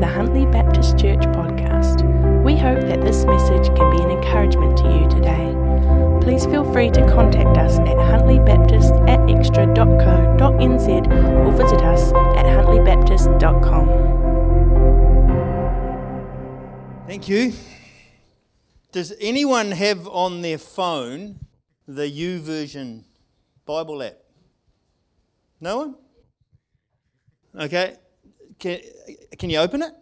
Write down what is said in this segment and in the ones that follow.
the Huntly Baptist Church podcast. We hope that this message can be an encouragement to you today. Please feel free to contact us at huntly.baptist at xtra.co.nz or visit us at huntlybaptist.com. Thank you. Does anyone have on their phone the YouVersion Bible app? No one? Okay. Can, can you open it?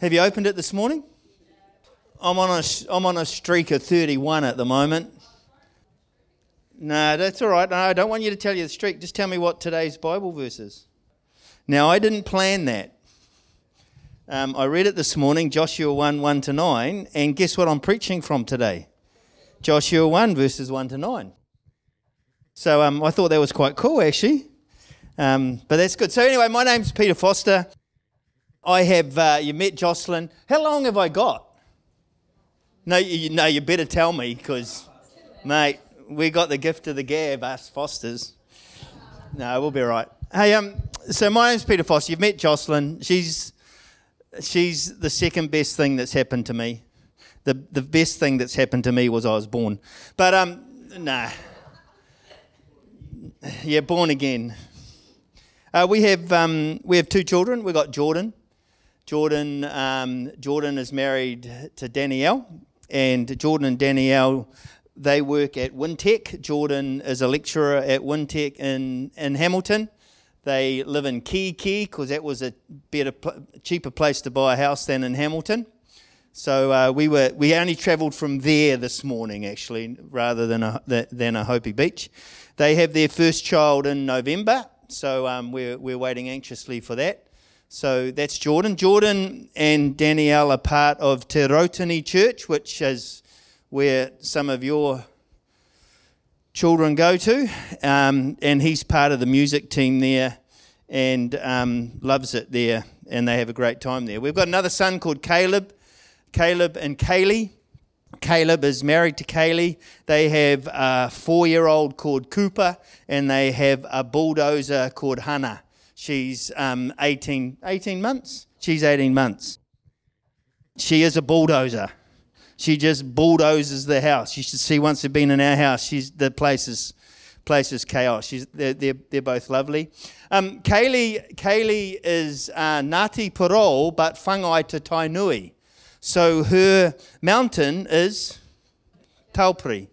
Have you opened it this morning? I'm on a, I'm on a streak of 31 at the moment. No, that's all right. No, I don't want you to tell you the streak. Just tell me what today's Bible verse is. Now, I didn't plan that. Um, I read it this morning, Joshua 1 1 to 9, and guess what I'm preaching from today? Joshua 1, verses 1 to 9. So um, I thought that was quite cool, actually. Um, but that's good. So, anyway, my name's Peter Foster. I have, uh, you met Jocelyn. How long have I got? No, you, no, you better tell me because, mate, we got the gift of the gab, us Fosters. No, we'll be right. Hey, um, so my name's Peter Foster. You've met Jocelyn. She's, she's the second best thing that's happened to me. The, the best thing that's happened to me was I was born. But, um, nah. Yeah, born again. Uh, we have um, we have two children. We've got Jordan. Jordan um, Jordan is married to Danielle, and Jordan and Danielle they work at Wintec. Jordan is a lecturer at Wintec in in Hamilton. They live in Key because that was a better, cheaper place to buy a house than in Hamilton. So uh, we were we only travelled from there this morning actually, rather than a than Ōhope Beach. They have their first child in November, so um, we're, we're waiting anxiously for that. So that's Jordan. Jordan and Danielle are part of Te Rautini Church, which is where some of your children go to. Um, and he's part of the music team there and um, loves it there. And they have a great time there. We've got another son called Caleb. Caleb and Kaylee. Caleb is married to Kaylee. They have a four year old called Cooper, and they have a bulldozer called Hannah. She's um, 18, 18 months. She's 18 months. She is a bulldozer. She just bulldozes the house. You should see once they've been in our house, she's, the place is, place is chaos. She's, they're, they're, they're both lovely. Um, Kaylee, Kaylee is uh, Ngāti but whangai to Tainui. So her mountain is Taupiri.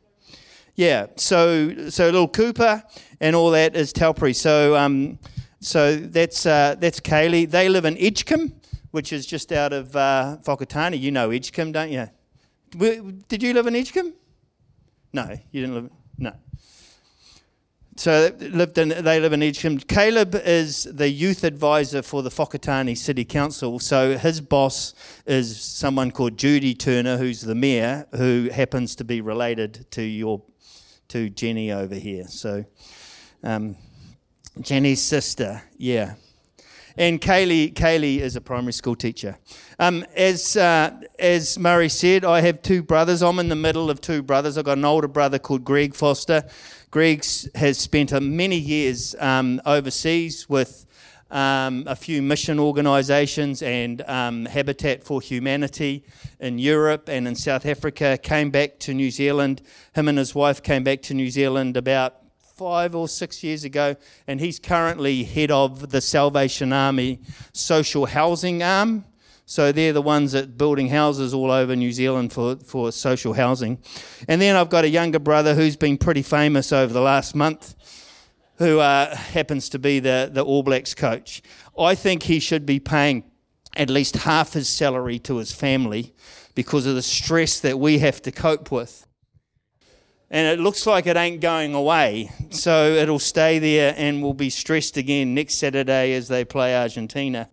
Yeah, so so little Cooper and all that is Taupiri. So um, so that's uh, that's Kaylee. They live in Edgecumbe, which is just out of uh. You know Edgecumbe, don't you? Did you live in Edgecumbe? No, you didn't live. No. So lived in, they live in Edgecumbe. Caleb is the youth advisor for the Whakatane City Council. So his boss is someone called Judy Turner, who's the mayor, who happens to be related to your to Jenny over here. So um, Jenny's sister, yeah. And Kaylee, Kaylee is a primary school teacher. Um, as, uh, as Murray said, I have two brothers. I'm in the middle of two brothers. I've got an older brother called Greg Foster, Greg has spent many years um, overseas with um, a few mission organisations and um, Habitat for Humanity in Europe and in South Africa. Came back to New Zealand. Him and his wife came back to New Zealand about five or six years ago, and he's currently head of the Salvation Army social housing arm. So they're the ones that building houses all over New Zealand for, for social housing. And then I've got a younger brother who's been pretty famous over the last month, who uh, happens to be the, the All Blacks coach. I think he should be paying at least half his salary to his family because of the stress that we have to cope with. And it looks like it ain't going away. So it'll stay there and we'll be stressed again next Saturday as they play Argentina.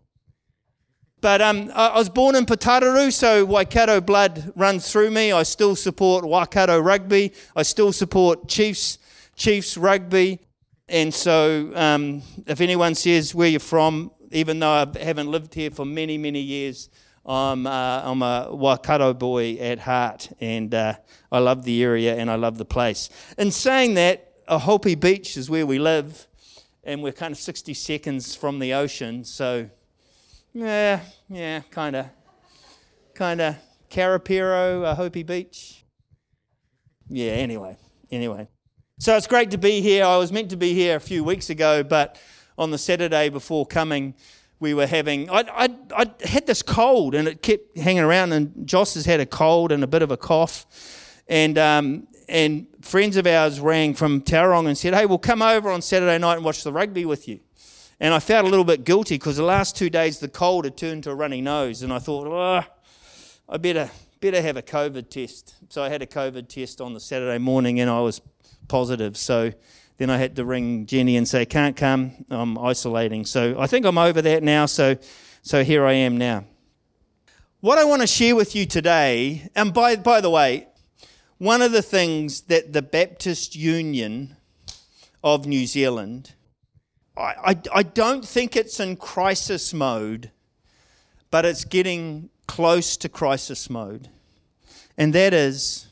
But um, I was born in Putaruru, so Waikato blood runs through me. I still support Waikato rugby. I still support Chiefs, Chiefs rugby. And so um, if anyone says where you're from, even though I haven't lived here for many, many years, I'm, uh, I'm a Waikato boy at heart. And uh, I love the area and I love the place. In saying that, Ōhope Beach is where we live. And we're kind of 60 seconds from the ocean. So Yeah, yeah, kind of. Kind of. Karapiro, uh, Ōhope Beach. Yeah, anyway, anyway. So it's great to be here. I was meant to be here a few weeks ago, but on the Saturday before coming, we were having. I, I, I had this cold and it kept hanging around, and Joss has had a cold and a bit of a cough. And, um, and friends of ours rang from Tauranga and said, Hey, we'll come over on Saturday night and watch the rugby with you. And I felt a little bit guilty because the last two days the cold had turned to a runny nose, and I thought, oh, I better better have a COVID test. So I had a COVID test on the Saturday morning, and I was positive. So then I had to ring Jenny and say, can't come, I'm isolating. So I think I'm over that now. So so here I am now. What I want to share with you today, and by by the way, one of the things that the Baptist Union of New Zealand I, I, don't think it's in crisis mode, but it's getting close to crisis mode. And that is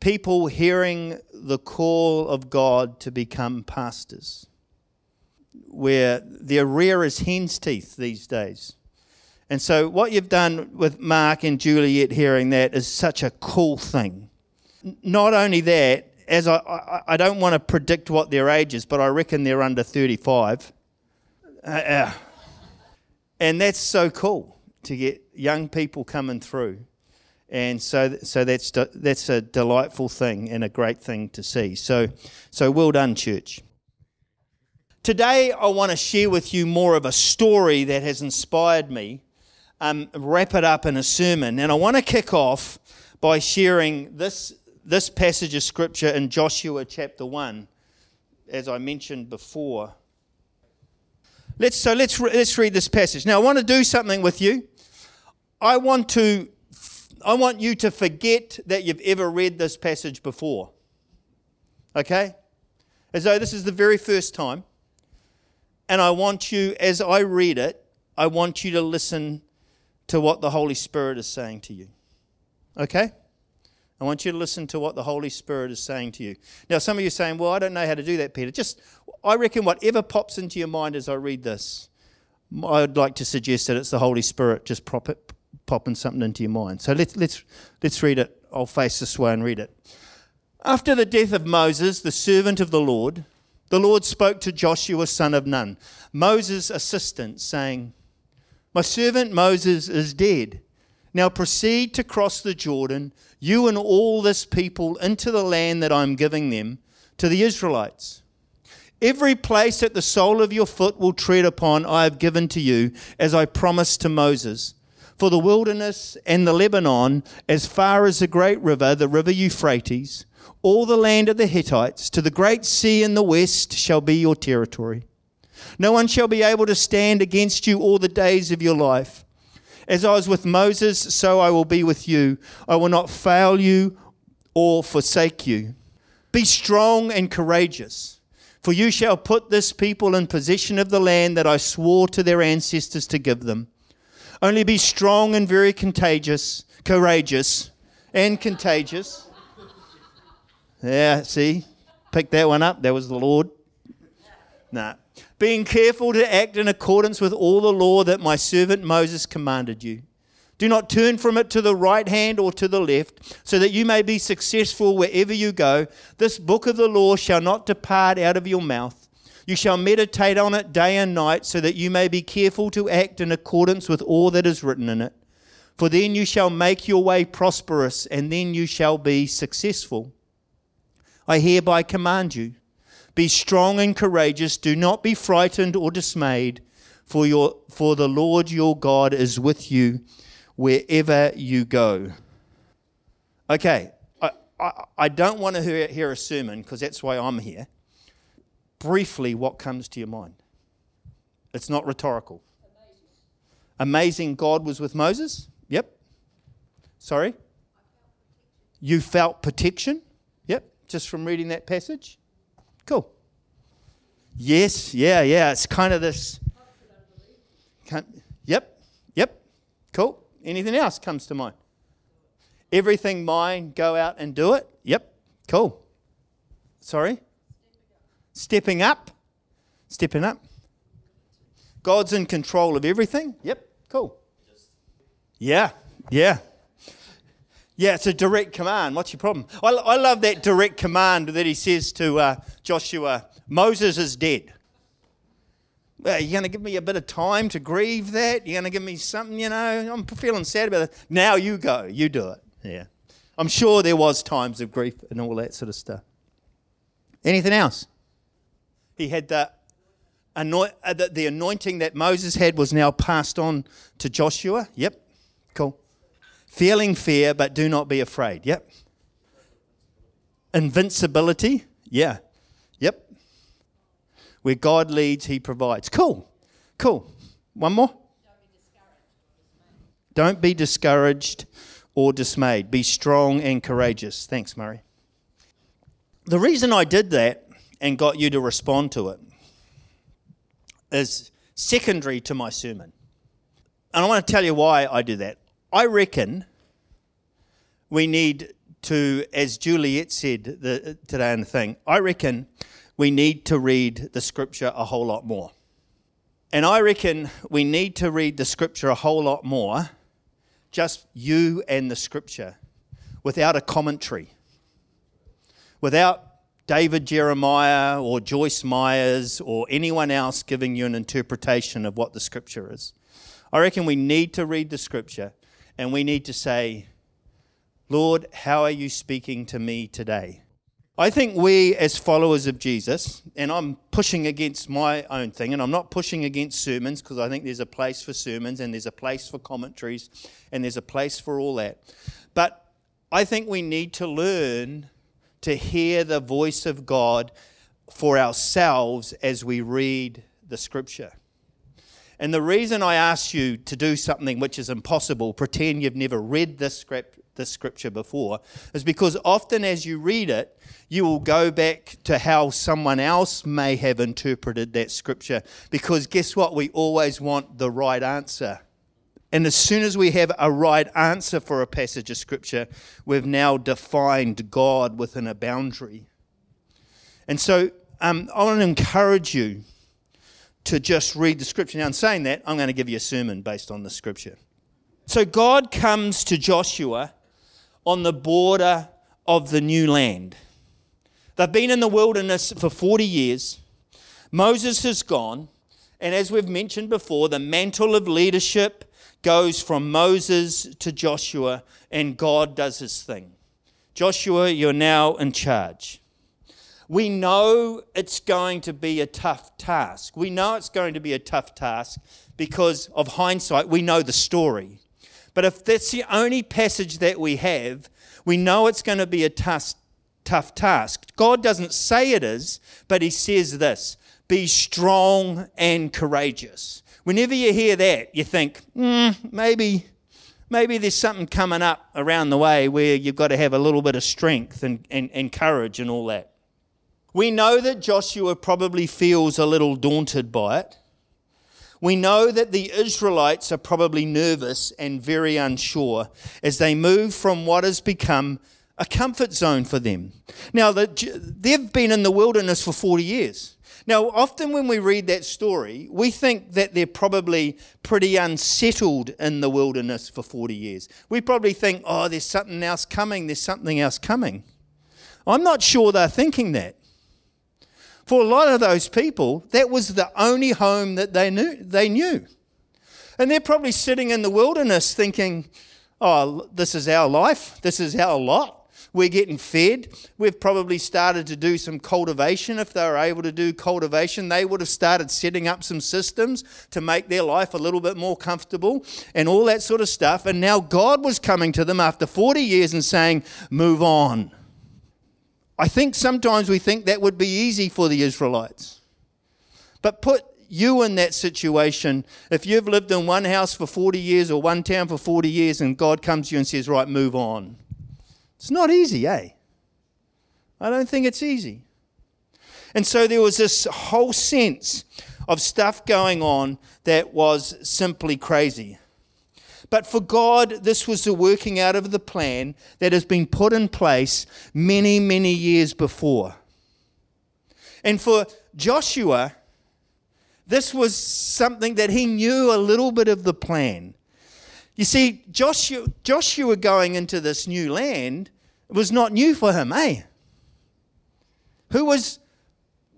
people hearing the call of God to become pastors, where they're rare as hen's teeth these days. And so, what you've done with Mark and Juliet hearing that is such a cool thing. Not only that, as I, I, I, don't want to predict what their age is, but I reckon they're under 35. Uh, uh, and that's so cool to get young people coming through. And so, so that's, that's a delightful thing and a great thing to see. So, so well done, church. Today, I want to share with you more of a story that has inspired me, um, wrap it up in a sermon. And I want to kick off by sharing this this passage of scripture in Joshua chapter 1, as I mentioned before. Let's, so let's, let's read this passage. Now, I want to do something with you. I want, to, I want you to forget that you've ever read this passage before. Okay? As though this is the very first time. And I want you, as I read it, I want you to listen to what the Holy Spirit is saying to you. Okay? I want you to listen to what the Holy Spirit is saying to you. Now, some of you are saying, Well, I don't know how to do that, Peter. Just, I reckon whatever pops into your mind as I read this, I'd like to suggest that it's the Holy Spirit just it, popping something into your mind. So let's, let's, let's read it. I'll face this way and read it. After the death of Moses, the servant of the Lord, the Lord spoke to Joshua, son of Nun, Moses' assistant, saying, My servant Moses is dead. Now proceed to cross the Jordan you and all this people into the land that I'm giving them to the Israelites. Every place that the sole of your foot will tread upon, I have given to you, as I promised to Moses. For the wilderness and the Lebanon, as far as the great river, the river Euphrates, all the land of the Hittites, to the great sea in the west, shall be your territory. No one shall be able to stand against you all the days of your life. As I was with Moses, so I will be with you. I will not fail you or forsake you. Be strong and courageous, for you shall put this people in possession of the land that I swore to their ancestors to give them. Only be strong and very contagious, courageous, and contagious. Yeah, see? Pick that one up. That was the Lord. Nah being careful to act in accordance with all the law that my servant Moses commanded you. Do not turn from it to the right hand or to the left, so that you may be successful wherever you go. This book of the law shall not depart out of your mouth. You shall meditate on it day and night, so that you may be careful to act in accordance with all that is written in it. For then you shall make your way prosperous, and then you shall be successful. I hereby command you be strong and courageous. Do not be frightened or dismayed, for, your, for the Lord your God is with you wherever you go. Okay, I, I, I don't want to hear, hear a sermon because that's why I'm here. Briefly, what comes to your mind? It's not rhetorical. Amazing, Amazing God was with Moses? Yep. Sorry? You felt protection? Yep, just from reading that passage. Cool. Yes, yeah, yeah. It's kind of this. Yep, yep. Cool. Anything else comes to mind? Everything mine, go out and do it? Yep. Cool. Sorry? Stepping up. Stepping up. God's in control of everything? Yep, cool. Yeah, yeah. Yeah, it's a direct command. What's your problem? I, I love that direct command that he says to uh, Joshua Moses is dead. Well, you're going to give me a bit of time to grieve that? You're going to give me something, you know? I'm feeling sad about it. Now you go, you do it. Yeah. I'm sure there was times of grief and all that sort of stuff. Anything else? He had the, anoint, uh, the, the anointing that Moses had was now passed on to Joshua. Yep, cool. Feeling fear, but do not be afraid. Yep. Invincibility. Yeah. Yep. Where God leads, He provides. Cool. Cool. One more. Don't be discouraged or dismayed. Be strong and courageous. Thanks, Murray. The reason I did that and got you to respond to it is secondary to my sermon. And I want to tell you why I do that. I reckon we need to, as Juliet said the, today in the thing, I reckon we need to read the scripture a whole lot more. And I reckon we need to read the scripture a whole lot more, just you and the scripture, without a commentary, without David Jeremiah or Joyce Myers or anyone else giving you an interpretation of what the scripture is. I reckon we need to read the scripture and we need to say, Lord, how are you speaking to me today? I think we, as followers of Jesus, and I'm pushing against my own thing, and I'm not pushing against sermons because I think there's a place for sermons and there's a place for commentaries and there's a place for all that. But I think we need to learn to hear the voice of God for ourselves as we read the scripture. And the reason I ask you to do something which is impossible, pretend you've never read this script, this scripture before, is because often as you read it, you will go back to how someone else may have interpreted that scripture. Because guess what? We always want the right answer. And as soon as we have a right answer for a passage of Scripture, we've now defined God within a boundary. And so um, I want to encourage you to just read the Scripture. Now, in saying that, I'm going to give you a sermon based on the Scripture. So God comes to Joshua on the border of the new land. They've been in the wilderness for 40 years. Moses has gone. And as we've mentioned before, the mantle of leadership goes from Moses to Joshua, and God does his thing. Joshua, you're now in charge. We know it's going to be a tough task. We know it's going to be a tough task because of hindsight. We know the story. But if that's the only passage that we have, we know it's going to be a tough, tough task. God doesn't say it is, but He says this be strong and courageous. Whenever you hear that, you think, mm, maybe, maybe there's something coming up around the way where you've got to have a little bit of strength and, and, and courage and all that. We know that Joshua probably feels a little daunted by it. We know that the Israelites are probably nervous and very unsure as they move from what has become a comfort zone for them. Now, they've been in the wilderness for 40 years. Now, often when we read that story, we think that they're probably pretty unsettled in the wilderness for 40 years. We probably think, oh, there's something else coming, there's something else coming. I'm not sure they're thinking that. For a lot of those people, that was the only home that they knew. They knew. And they're probably sitting in the wilderness thinking, oh, this is our life, this is our lot. We're getting fed. We've probably started to do some cultivation. If they were able to do cultivation, they would have started setting up some systems to make their life a little bit more comfortable and all that sort of stuff. And now God was coming to them after 40 years and saying, Move on. I think sometimes we think that would be easy for the Israelites. But put you in that situation, if you've lived in one house for 40 years or one town for 40 years and God comes to you and says, Right, move on. It's not easy, eh? I don't think it's easy. And so there was this whole sense of stuff going on that was simply crazy. But for God, this was the working out of the plan that has been put in place many, many years before. And for Joshua, This was something that he knew a little bit of the plan. You see, Joshua, Joshua going into this new land was not new for him, eh? Who was,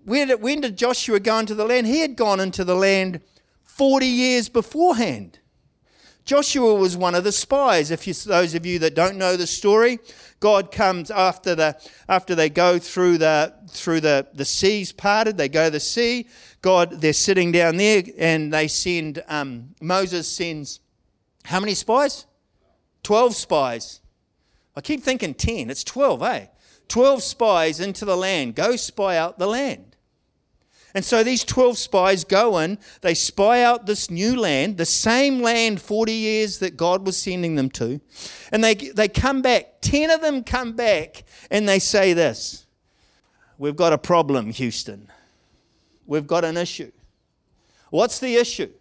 where did, when did Joshua go into the land? He had gone into the land 40 years beforehand. Joshua was one of the spies. If you, those of you that don't know the story, God comes after the after they go through the through the the seas parted. They go to the sea. God, they're sitting down there, and they send um, Moses sends how many spies? Twelve spies. I keep thinking ten. It's twelve, eh? Twelve spies into the land. Go spy out the land. And so these 12 spies go in, they spy out this new land, the same land 40 years that God was sending them to. And they, they come back, 10 of them come back, and they say this We've got a problem, Houston. We've got an issue. What's the issue?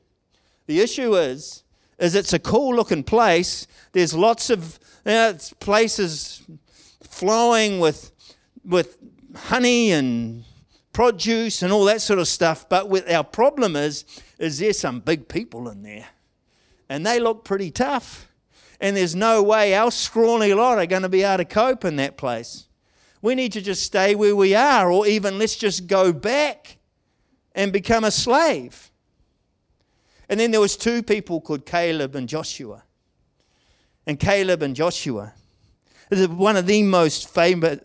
The issue is, is it's a cool looking place. There's lots of you know, places flowing with, with honey and produce and all that sort of stuff. But with our problem is, is there's some big people in there, and they look pretty tough. And there's no way our scrawny lot are going to be able to cope in that place. We need to just stay where we are, or even let's just go back and become a slave. And then there was two people called Caleb and Joshua. And Caleb and Joshua is one of the most famous,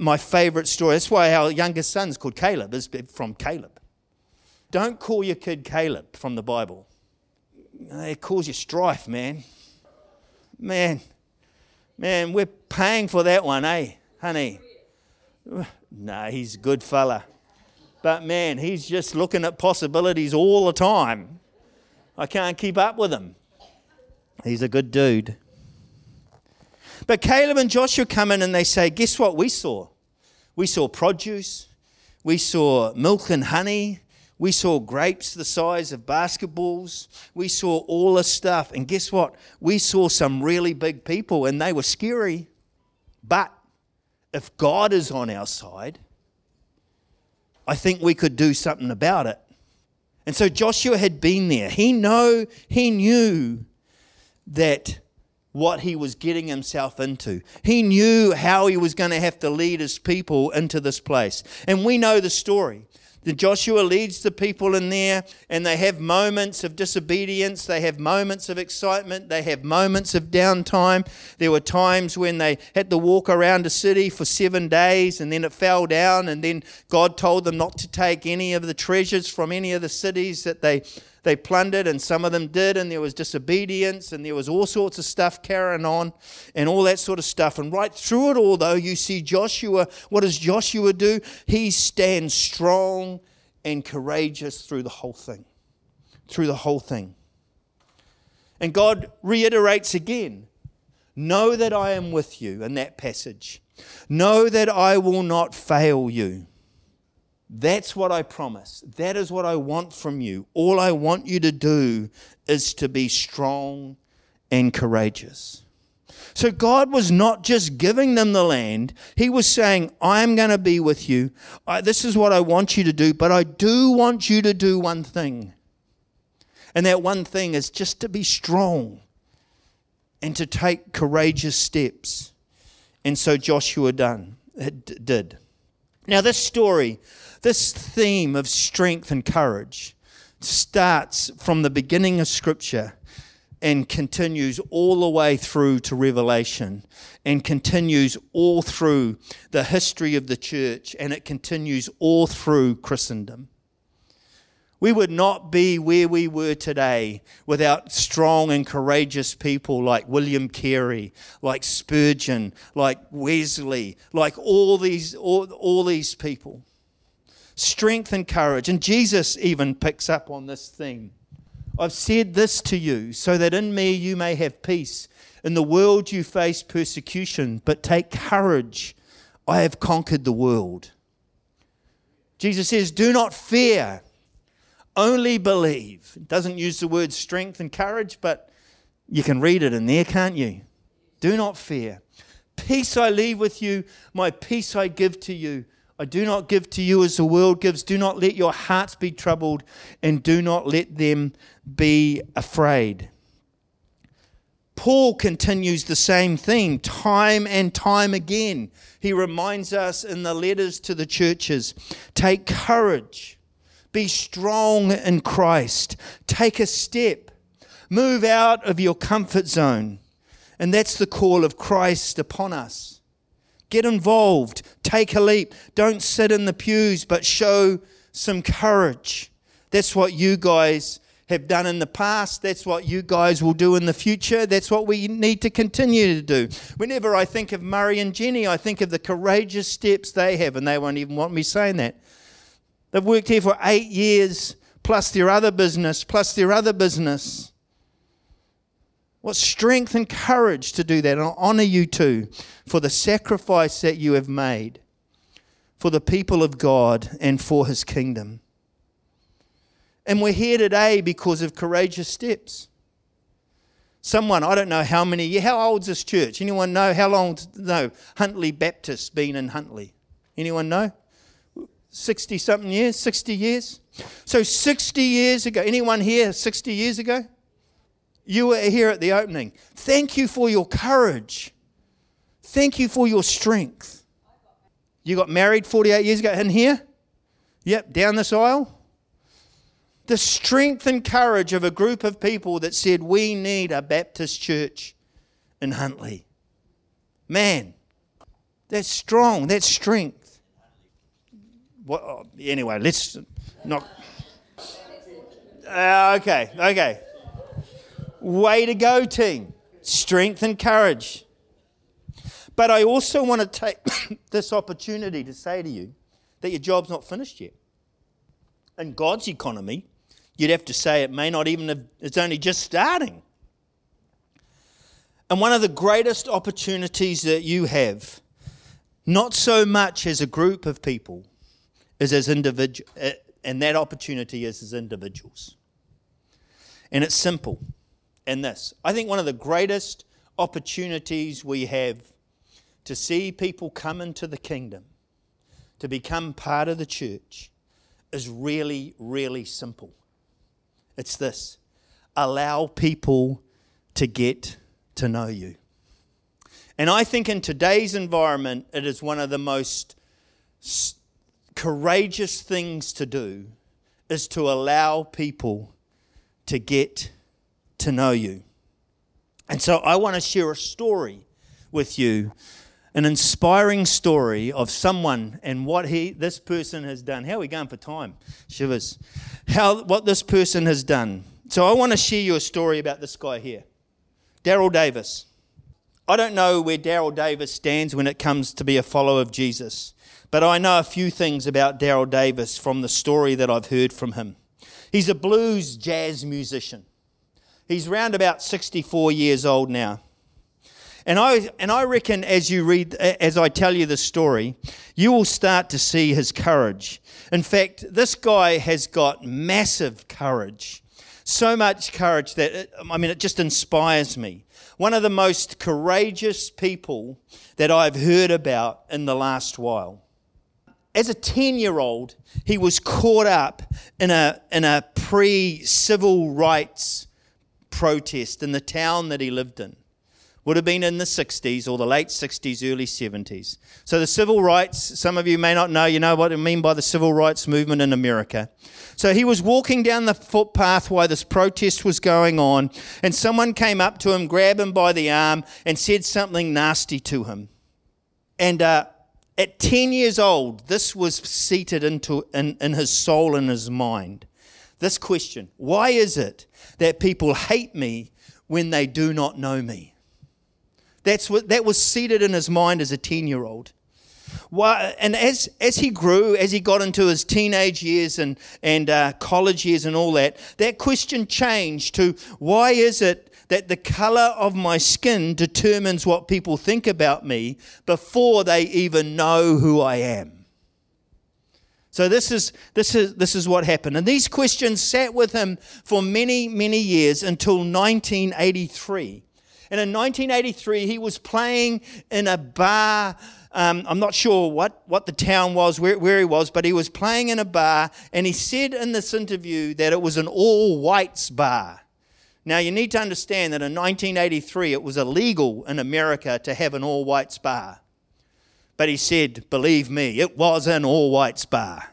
my favorite story. That's why our youngest son's called Caleb, is from Caleb. Don't call your kid Caleb from the Bible. It causes you strife, man. Man, man, we're paying for that one, eh, honey? No, he's a good fella. But man, he's just looking at possibilities all the time. I can't keep up with him. He's a good dude. But Caleb and Joshua come in and they say, Guess what we saw? We saw produce, we saw milk and honey, we saw grapes the size of basketballs, we saw all this stuff. And guess what? We saw some really big people and they were scary. But if God is on our side, I think we could do something about it. And so Joshua had been there. He know he knew that what he was getting himself into. He knew how he was going to have to lead his people into this place. And we know the story. That Joshua leads the people in there, and they have moments of disobedience, they have moments of excitement, they have moments of downtime. There were times when they had to walk around a city for seven days, and then it fell down, and then God told them not to take any of the treasures from any of the cities that they they plundered, and some of them did, and there was disobedience, and there was all sorts of stuff carrying on, and all that sort of stuff. And right through it all, though, you see Joshua. What does Joshua do? He stands strong and courageous through the whole thing. Through the whole thing. And God reiterates again Know that I am with you in that passage. Know that I will not fail you. That's what I promise. That is what I want from you. All I want you to do is to be strong and courageous. So God was not just giving them the land, He was saying, I'm going to be with you. I, this is what I want you to do, but I do want you to do one thing. And that one thing is just to be strong and to take courageous steps. And so Joshua done, did. Now, this story this theme of strength and courage starts from the beginning of Scripture and continues all the way through to Revelation and continues all through the history of the church and it continues all through Christendom. We would not be where we were today without strong and courageous people like William Carey, like Spurgeon, like Wesley, like all these, all, all these people strength and courage. And Jesus even picks up on this theme. I've said this to you so that in me you may have peace. In the world you face persecution, but take courage. I have conquered the world. Jesus says, Do not fear, only believe. It doesn't use the word strength and courage, but you can read it in there, can't you? Do not fear. Peace I leave with you, my peace I give to you. I do not give to you as the world gives. Do not let your hearts be troubled, and do not let them be afraid. Paul continues the same theme time and time again. He reminds us in the letters to the churches take courage, be strong in Christ, take a step, move out of your comfort zone. And that's the call of Christ upon us. Get involved, take a leap. Don't sit in the pews, but show some courage. That's what you guys have done in the past. That's what you guys will do in the future. That's what we need to continue to do. Whenever I think of Murray and Jenny, I think of the courageous steps they have, and they won't even want me saying that. They've worked here for eight years, plus their other business, plus their other business. What strength and courage to do that. And I honour you too for the sacrifice that you have made for the people of God and for his kingdom. And we're here today because of courageous steps. Someone, I don't know how many, how old's this church? Anyone know how long? No, Huntly Baptist been in Huntly. Anyone know? 60 something years, 60 years. So 60 years ago, anyone here 60 years ago? You were here at the opening. Thank you for your courage. Thank you for your strength. You got married 48 years ago in here? Yep, down this aisle the strength and courage of a group of people that said, We need a Baptist church in Huntly. Man, that's strong, that's strength. Well, anyway, let's not. Uh, okay, okay. Way to go, team. Strength and courage. But I also want to take this opportunity to say to you that your job's not finished yet. In God's economy, you'd have to say it may not even have, it's only just starting. And one of the greatest opportunities that you have, not so much as a group of people, is as individual, uh, and that opportunity is as individuals. And it's simple. And this, I think one of the greatest opportunities we have to see people come into the kingdom, to become part of the church, is really, really simple. It's this allow people to get to know you. And I think in today's environment, it is one of the most courageous things to do is to allow people to get to know you. And so I want to share a story with you, an inspiring story of someone and what he this person has done. How are we going for time? Shivers how what this person has done. So I want to share you a story about this guy here, Daryl Davis. I don't know where Daryl Davis stands when it comes to be a follower of Jesus, but I know a few things about Daryl Davis from the story that I've heard from him. He's a blues jazz musician. He's round about 64 years old now. And I, and I reckon as you read, as I tell you the story, you will start to see his courage. In fact, this guy has got massive courage. So much courage that, it, I mean, it just inspires me. One of the most courageous people that I've heard about in the last while. As a 10 year old, he was caught up in a, in a pre civil rights protest in the town that he lived in would have been in the 60s or the late 60s, early 70s. So the civil rights, some of you may not know, you know what I mean by the civil rights movement in America. So he was walking down the footpath while this protest was going on, and someone came up to him, grabbed him by the arm, and said something nasty to him. And uh, at 10 years old, this was seated into, in, in his soul and his mind. This question Why is it that people hate me when they do not know me? That's what, that was seated in his mind as a 10 year old. And as, as he grew, as he got into his teenage years and, and uh, college years and all that, that question changed to why is it that the color of my skin determines what people think about me before they even know who I am? So this is, this is, this is what happened. And these questions sat with him for many, many years until 1983 and in 1983, he was playing in a bar Um, I'm not sure what, what the town was, where, where he was, but he was playing in a bar, and he said in this interview that it was an all whites bar. Now, you need to understand that in 1983 it was illegal in America to have an all whites bar. But he said, believe me, it was an all whites bar.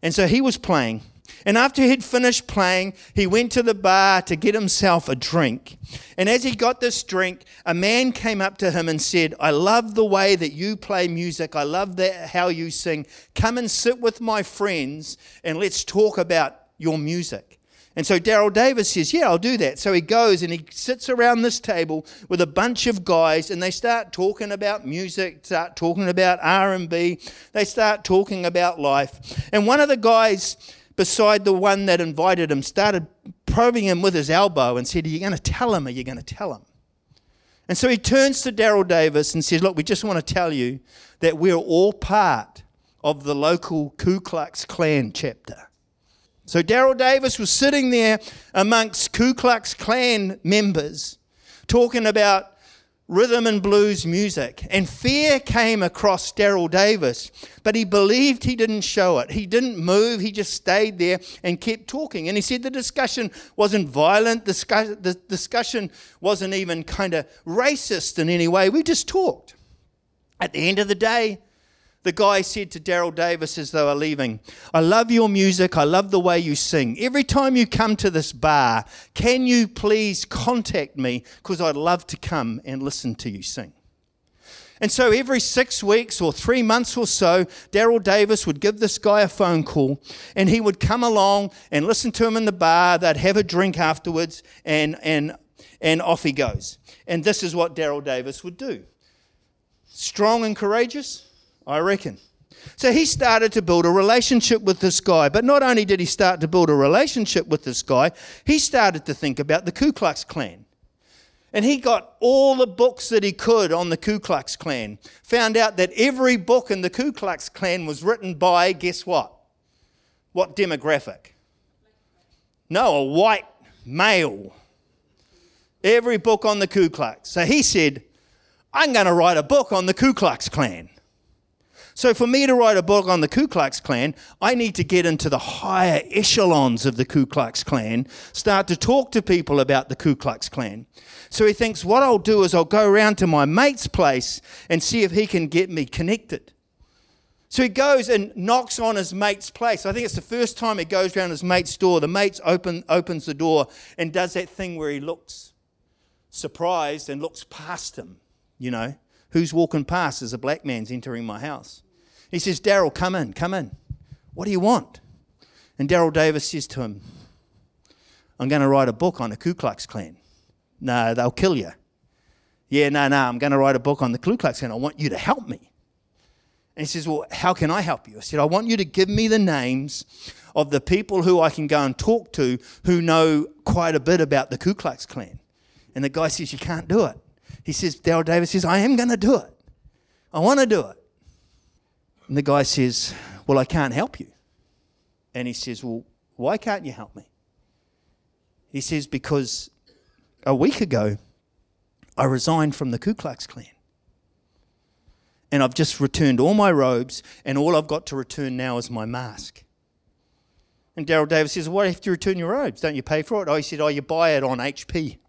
And so he was playing. And after he'd finished playing, he went to the bar to get himself a drink. And as he got this drink, a man came up to him and said, I love the way that you play music. I love that, how you sing. Come and sit with my friends and let's talk about your music. And so Daryl Davis says, Yeah, I'll do that. So he goes and he sits around this table with a bunch of guys and they start talking about music, start talking about R&B, they start talking about life. And one of the guys beside the one that invited him started probing him with his elbow and said, Are you going to tell him? Are you going to tell him? And so he turns to Daryl Davis and says, Look, we just want to tell you that we're all part of the local Ku Klux Klan chapter. So Daryl Davis was sitting there amongst Ku Klux Klan members talking about rhythm and blues music. And fear came across Daryl Davis, but he believed he didn't show it. He didn't move, he just stayed there and kept talking. And he said the discussion wasn't violent, the discussion wasn't even kind of racist in any way. We just talked. At the end of the day, the guy said to Daryl Davis as they were leaving, I love your music. I love the way you sing. Every time you come to this bar, can you please contact me? Because I'd love to come and listen to you sing. And so every six weeks or three months or so, Daryl Davis would give this guy a phone call and he would come along and listen to him in the bar. They'd have a drink afterwards and, and, and off he goes. And this is what Daryl Davis would do strong and courageous I reckon. So he started to build a relationship with this guy. But not only did he start to build a relationship with this guy, he started to think about the Ku Klux Klan. And he got all the books that he could on the Ku Klux Klan. Found out that every book in the Ku Klux Klan was written by, guess what? What demographic? No, a white male. Every book on the Ku Klux. So he said, I'm going to write a book on the Ku Klux Klan. So, for me to write a book on the Ku Klux Klan, I need to get into the higher echelons of the Ku Klux Klan, start to talk to people about the Ku Klux Klan. So, he thinks, what I'll do is I'll go around to my mate's place and see if he can get me connected. So he goes and knocks on his mate's place. I think it's the first time he goes around his mate's door. The mate open, opens the door and does that thing where he looks surprised and looks past him. You know, who's walking past as a black man's entering my house? He says, Daryl, come in, come in. What do you want? And Daryl Davis says to him, I'm going to write a book on the Ku Klux Klan. No, they'll kill you. Yeah, no, no, I'm going to write a book on the Ku Klux Klan. I want you to help me. And he says, Well, how can I help you? I said, I want you to give me the names of the people who I can go and talk to who know quite a bit about the Ku Klux Klan. And the guy says, You can't do it. He says, Daryl Davis says, I am going to do it. I want to do it. And the guy says, Well, I can't help you. And he says, Well, why can't you help me? He says, Because a week ago, I resigned from the Ku Klux Klan. And I've just returned all my robes, and all I've got to return now is my mask. And Daryl Davis says, Why have to return your robes? Don't you pay for it? Oh, he said, Oh, you buy it on HP.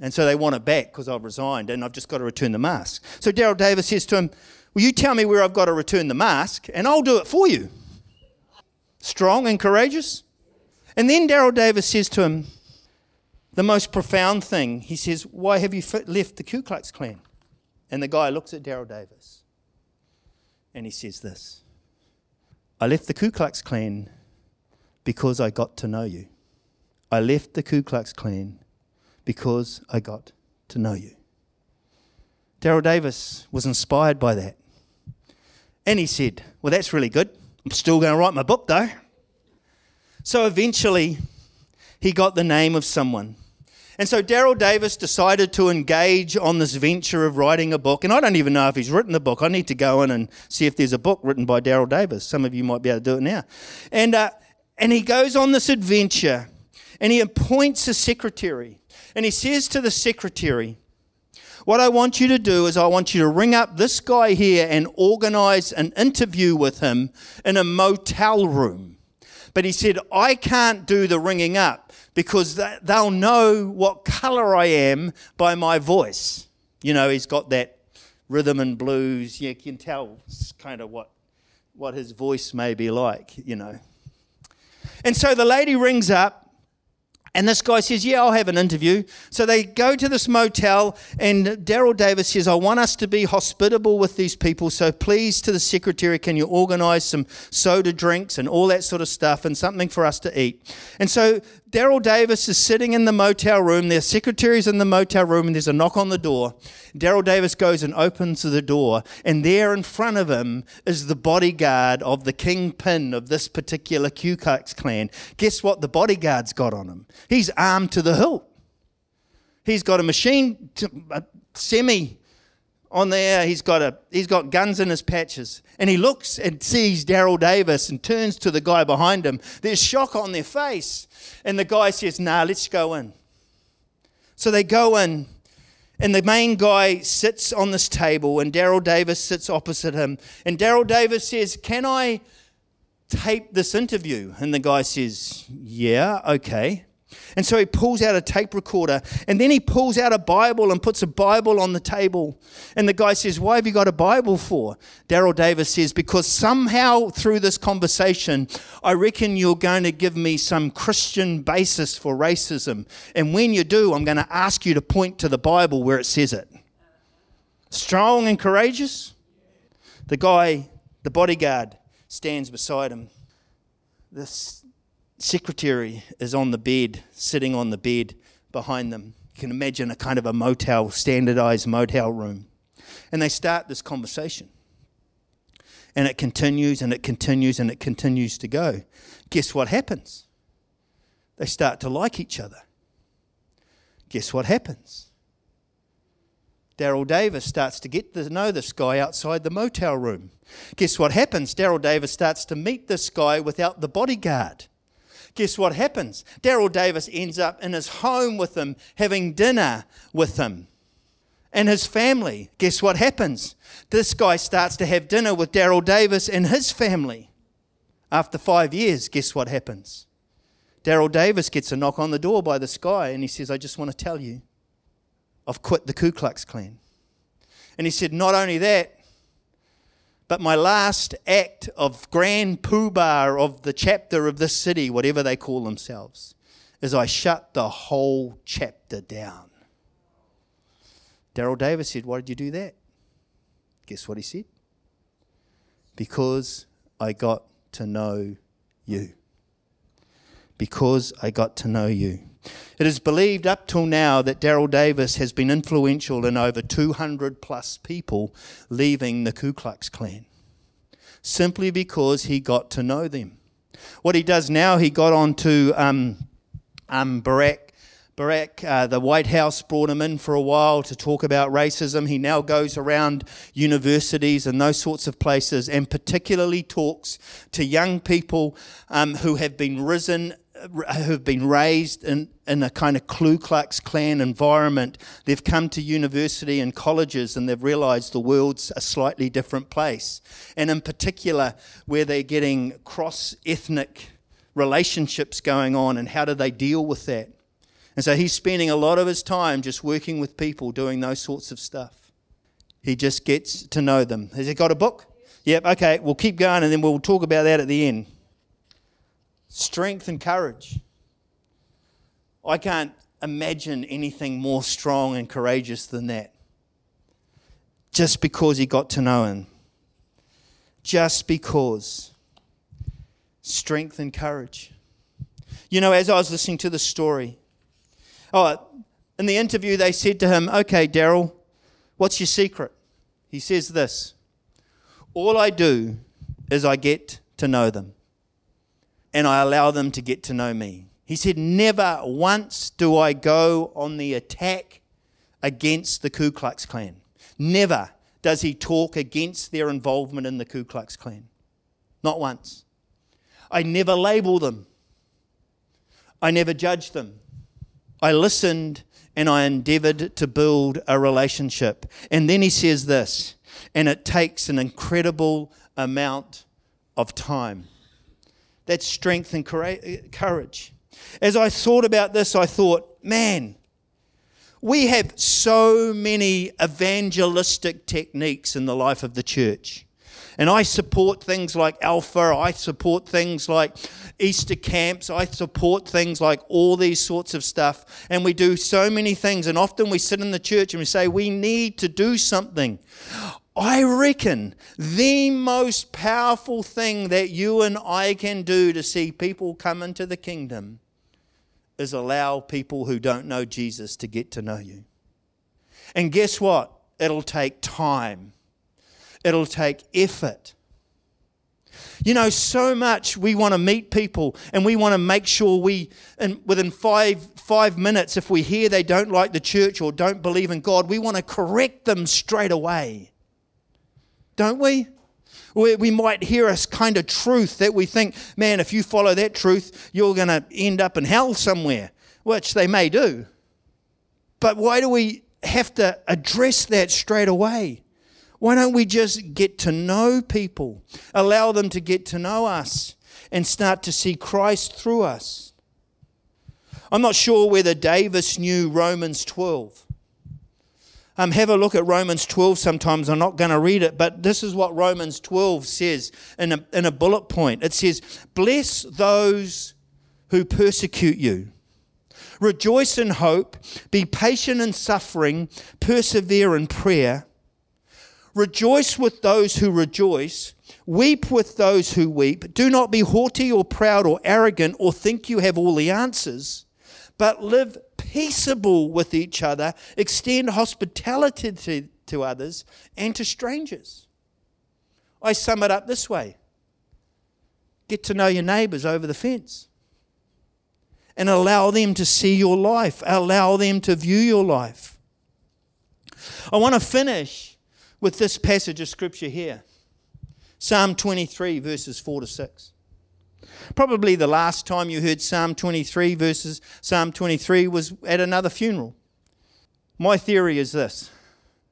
And so they want it back because I've resigned and I've just got to return the mask. So Daryl Davis says to him, Will you tell me where I've got to return the mask and I'll do it for you? Strong and courageous? And then Daryl Davis says to him, the most profound thing, he says, Why have you left the Ku Klux Klan? And the guy looks at Daryl Davis and he says this I left the Ku Klux Klan because I got to know you. I left the Ku Klux Klan because I got to know you. Daryl Davis was inspired by that. And he said, Well, that's really good. I'm still going to write my book, though. So eventually, he got the name of someone. And so Daryl Davis decided to engage on this venture of writing a book. And I don't even know if he's written the book. I need to go in and see if there's a book written by Daryl Davis. Some of you might be able to do it now. And, uh, and he goes on this adventure and he appoints a secretary. And he says to the secretary, What I want you to do is I want you to ring up this guy here and organize an interview with him in a motel room. But he said, I can't do the ringing up because they'll know what color I am by my voice. You know, he's got that rhythm and blues. You can tell kind of what, what his voice may be like, you know. And so the lady rings up and this guy says, Yeah, I'll have an interview. So they go to this motel, and Daryl Davis says, I want us to be hospitable with these people. So please, to the secretary, can you organize some soda drinks and all that sort of stuff and something for us to eat? And so Daryl Davis is sitting in the motel room. Their secretary's in the motel room, and there's a knock on the door. Daryl Davis goes and opens the door, and there in front of him is the bodyguard of the kingpin of this particular Ku Klux Klan. Guess what the bodyguard's got on him? He's armed to the hilt. He's got a machine, a semi on there. He's got a he's got guns in his patches, and he looks and sees Daryl Davis and turns to the guy behind him. There's shock on their face. And the guy says, Nah, let's go in. So they go in, and the main guy sits on this table, and Daryl Davis sits opposite him. And Daryl Davis says, Can I tape this interview? And the guy says, Yeah, okay. And so he pulls out a tape recorder and then he pulls out a Bible and puts a Bible on the table. And the guy says, Why have you got a Bible for? Daryl Davis says, Because somehow through this conversation, I reckon you're going to give me some Christian basis for racism. And when you do, I'm going to ask you to point to the Bible where it says it. Strong and courageous? The guy, the bodyguard, stands beside him. This secretary is on the bed, sitting on the bed behind them. You can imagine a kind of a motel, standardized motel room. And they start this conversation. And it continues and it continues and it continues to go. Guess what happens? They start to like each other. Guess what happens? Daryl Davis starts to get to know this guy outside the motel room. Guess what happens? Daryl Davis starts to meet this guy without the bodyguard guess what happens? Daryl Davis ends up in his home with them, having dinner with them And his family, guess what happens? This guy starts to have dinner with Daryl Davis and his family. After five years, guess what happens? Daryl Davis gets a knock on the door by this guy and he says, I just want to tell you, I've quit the Ku Klux Klan. And he said, Not only that, but my last act of grand poobah of the chapter of this city, whatever they call themselves, is I shut the whole chapter down. Daryl Davis said, Why did you do that? Guess what he said? Because I got to know you. Because I got to know you. It is believed up till now that Daryl Davis has been influential in over 200 plus people leaving the Ku Klux Klan simply because he got to know them. What he does now, he got on to um, um, Barack Barack, uh, the White House brought him in for a while to talk about racism. He now goes around universities and those sorts of places and particularly talks to young people um, who have been risen who've been raised in, in a kind of Ku Klux Klan environment, they've come to university and colleges and they've realized the world's a slightly different place. And in particular, where they're getting cross ethnic relationships going on and how do they deal with that. And so he's spending a lot of his time just working with people doing those sorts of stuff. He just gets to know them. Has he got a book? Yep, okay, we'll keep going and then we'll talk about that at the end strength and courage. I can't imagine anything more strong and courageous than that. Just because he got to know him. Just because. Strength and courage. You know, as I was listening to the story, oh, in the interview, they said to him, Okay, Daryl, what's your secret? He says this All I do is I get to know them and I allow them to get to know me. He said, Never once do I go on the attack against the Ku Klux Klan. Never does he talk against their involvement in the Ku Klux Klan. Not once. I never label them. I never judge them. I listened and I endeavored to build a relationship. And then he says this, and it takes an incredible amount of time. That's strength and courage. As I thought about this, I thought, man, we have so many evangelistic techniques in the life of the church. And I support things like Alpha, I support things like Easter camps, I support things like all these sorts of stuff. And we do so many things. And often we sit in the church and we say, we need to do something. I reckon the most powerful thing that you and I can do to see people come into the kingdom is allow people who don't know Jesus to get to know you. And guess what? It'll take time it'll take effort. You know, so much we want to meet people and we want to make sure we, and within five, five minutes, if we hear they don't like the church or don't believe in God, we want to correct them straight away. Don't we? We might hear a kind of truth that we think, man, if you follow that truth, you're going to end up in hell somewhere, which they may do. But why do we have to address that straight away? Why don't we just get to know people, allow them to get to know us, and start to see Christ through us? I'm not sure whether Davis knew Romans 12. Um, have a look at Romans 12 sometimes. I'm not going to read it, but this is what Romans 12 says in a, in a bullet point. It says, Bless those who persecute you. Rejoice in hope. Be patient in suffering. Persevere in prayer. Rejoice with those who rejoice. Weep with those who weep. Do not be haughty or proud or arrogant or think you have all the answers, but live peaceable with each other. Extend hospitality to, to others and to strangers. I sum it up this way get to know your neighbors over the fence and allow them to see your life, allow them to view your life. I want to finish with this passage of scripture here Psalm 23, verses 4 to 6. Probably the last time you heard Psalm 23 verses Psalm 23 was at another funeral. My theory is this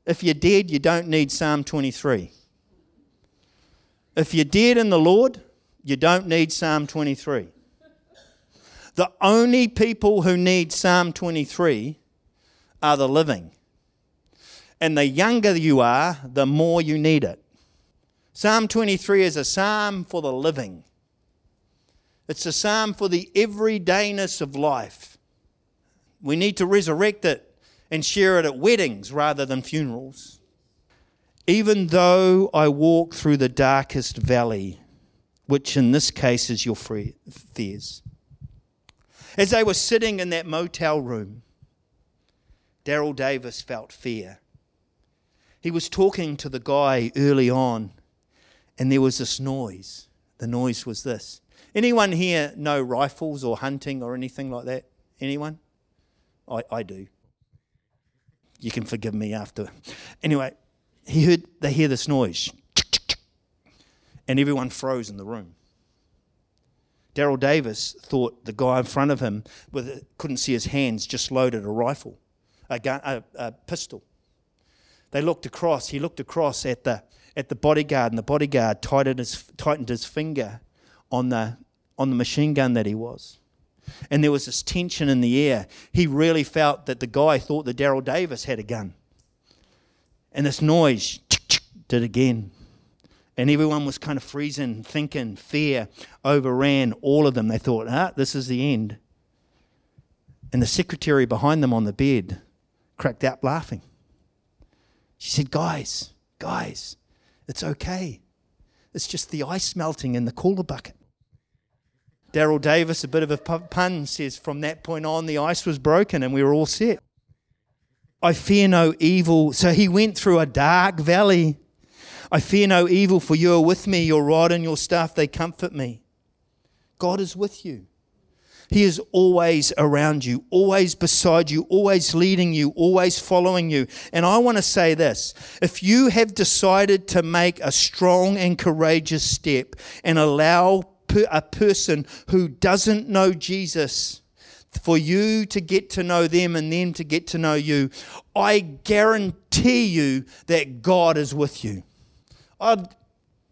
if you're dead, you don't need Psalm 23. If you're dead in the Lord, you don't need Psalm 23. The only people who need Psalm 23 are the living. And the younger you are, the more you need it. Psalm 23 is a psalm for the living, it's a psalm for the everydayness of life. We need to resurrect it and share it at weddings rather than funerals. Even though I walk through the darkest valley, which in this case is your fears. As they were sitting in that motel room, Daryl Davis felt fear. He was talking to the guy early on, and there was this noise. The noise was this. Anyone here know rifles or hunting or anything like that? Anyone? I, I do. You can forgive me after. Anyway, he heard they hear this noise. And everyone froze in the room. Daryl Davis thought the guy in front of him with couldn't see his hands just loaded a rifle, a, gun, a, a pistol they looked across. He looked across at the at the bodyguard, and the bodyguard tightened his, tightened his finger on the on the machine gun that he was. And there was this tension in the air. He really felt that the guy thought that Daryl Davis had a gun. And this noise did again. And everyone was kind of freezing, thinking, fear overran all of them. They thought, ah, this is the end. And the secretary behind them on the bed cracked out laughing. She said, Guys, guys, it's okay. It's just the ice melting in the cooler bucket. Daryl Davis, a bit of a pun, says, From that point on, the ice was broken and we were all set. I fear no evil. So he went through a dark valley. I fear no evil, for you are with me. Your rod and your staff, they comfort me. God is with you. He is always around you, always beside you, always leading you, always following you. And I want to say this if you have decided to make a strong and courageous step and allow a person who doesn't know Jesus for you to get to know them and them to get to know you, I guarantee you that God is with you. I'd,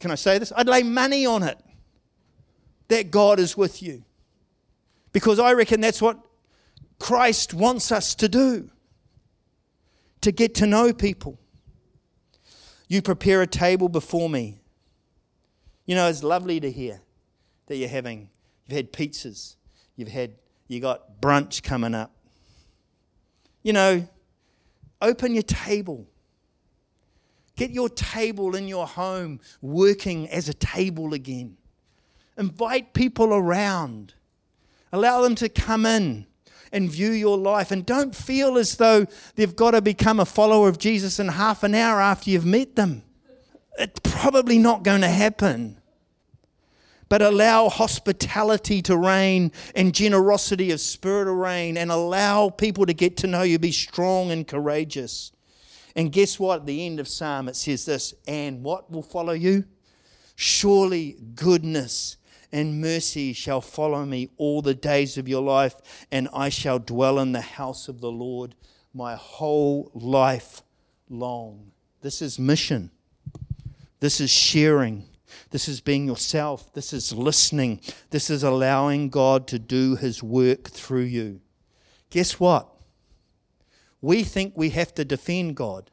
can I say this? I'd lay money on it that God is with you. Because I reckon that's what Christ wants us to do to get to know people. You prepare a table before me. You know, it's lovely to hear that you're having, you've had pizzas, you've had, you got brunch coming up. You know, open your table. Get your table in your home working as a table again. Invite people around. Allow them to come in and view your life. And don't feel as though they've got to become a follower of Jesus in half an hour after you've met them. It's probably not going to happen. But allow hospitality to reign and generosity of spirit to reign and allow people to get to know you. Be strong and courageous. And guess what? At the end of Psalm, it says this And what will follow you? Surely goodness and mercy shall follow me all the days of your life, and I shall dwell in the house of the Lord my whole life long. This is mission. This is sharing. This is being yourself. This is listening. This is allowing God to do his work through you. Guess what? We think we have to defend God.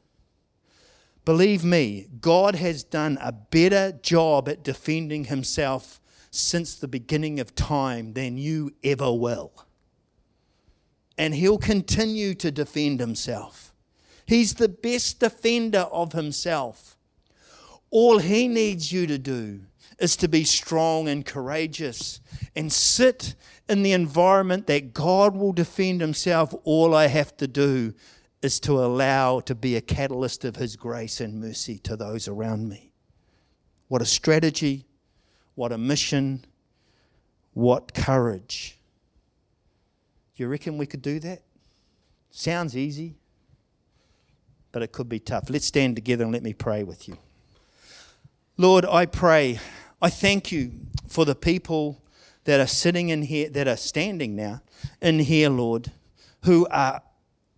Believe me, God has done a better job at defending himself since the beginning of time than you ever will. And he'll continue to defend himself. He's the best defender of himself. All he needs you to do is to be strong and courageous and sit in the environment that God will defend himself. All I have to do is to allow to be a catalyst of his grace and mercy to those around me. What a strategy what a mission. What courage. Do you reckon we could do that? Sounds easy, but it could be tough. Let's stand together and let me pray with you. Lord, I pray, I thank you for the people that are sitting in here, that are standing now in here, Lord, who are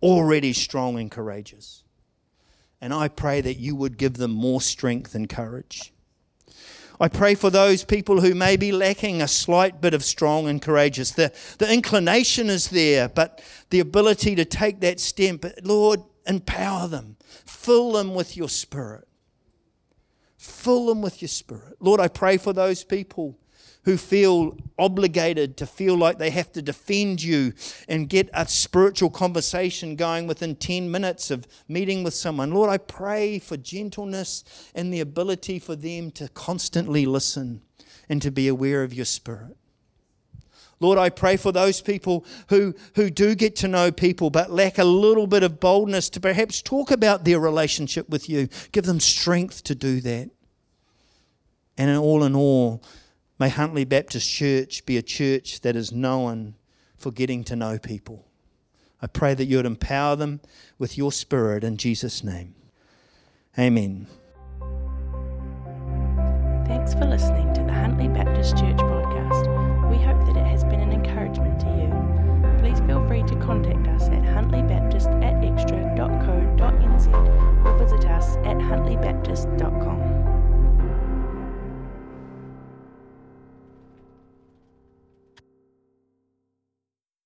already strong and courageous. And I pray that you would give them more strength and courage. I pray for those people who may be lacking a slight bit of strong and courageous. The, the inclination is there, but the ability to take that step, Lord, empower them. Fill them with your spirit. Fill them with your spirit. Lord, I pray for those people who feel obligated to feel like they have to defend you and get a spiritual conversation going within 10 minutes of meeting with someone. Lord, I pray for gentleness and the ability for them to constantly listen and to be aware of your spirit. Lord, I pray for those people who, who do get to know people but lack a little bit of boldness to perhaps talk about their relationship with you. Give them strength to do that. And in all in all, May Huntly Baptist Church be a church that is known for getting to know people. I pray that you would empower them with your spirit in Jesus' name. Amen. Thanks for listening to the Huntly Baptist Church to contact us at huntlybaptist at xtra.co.nz or visit us at huntlybaptist.com.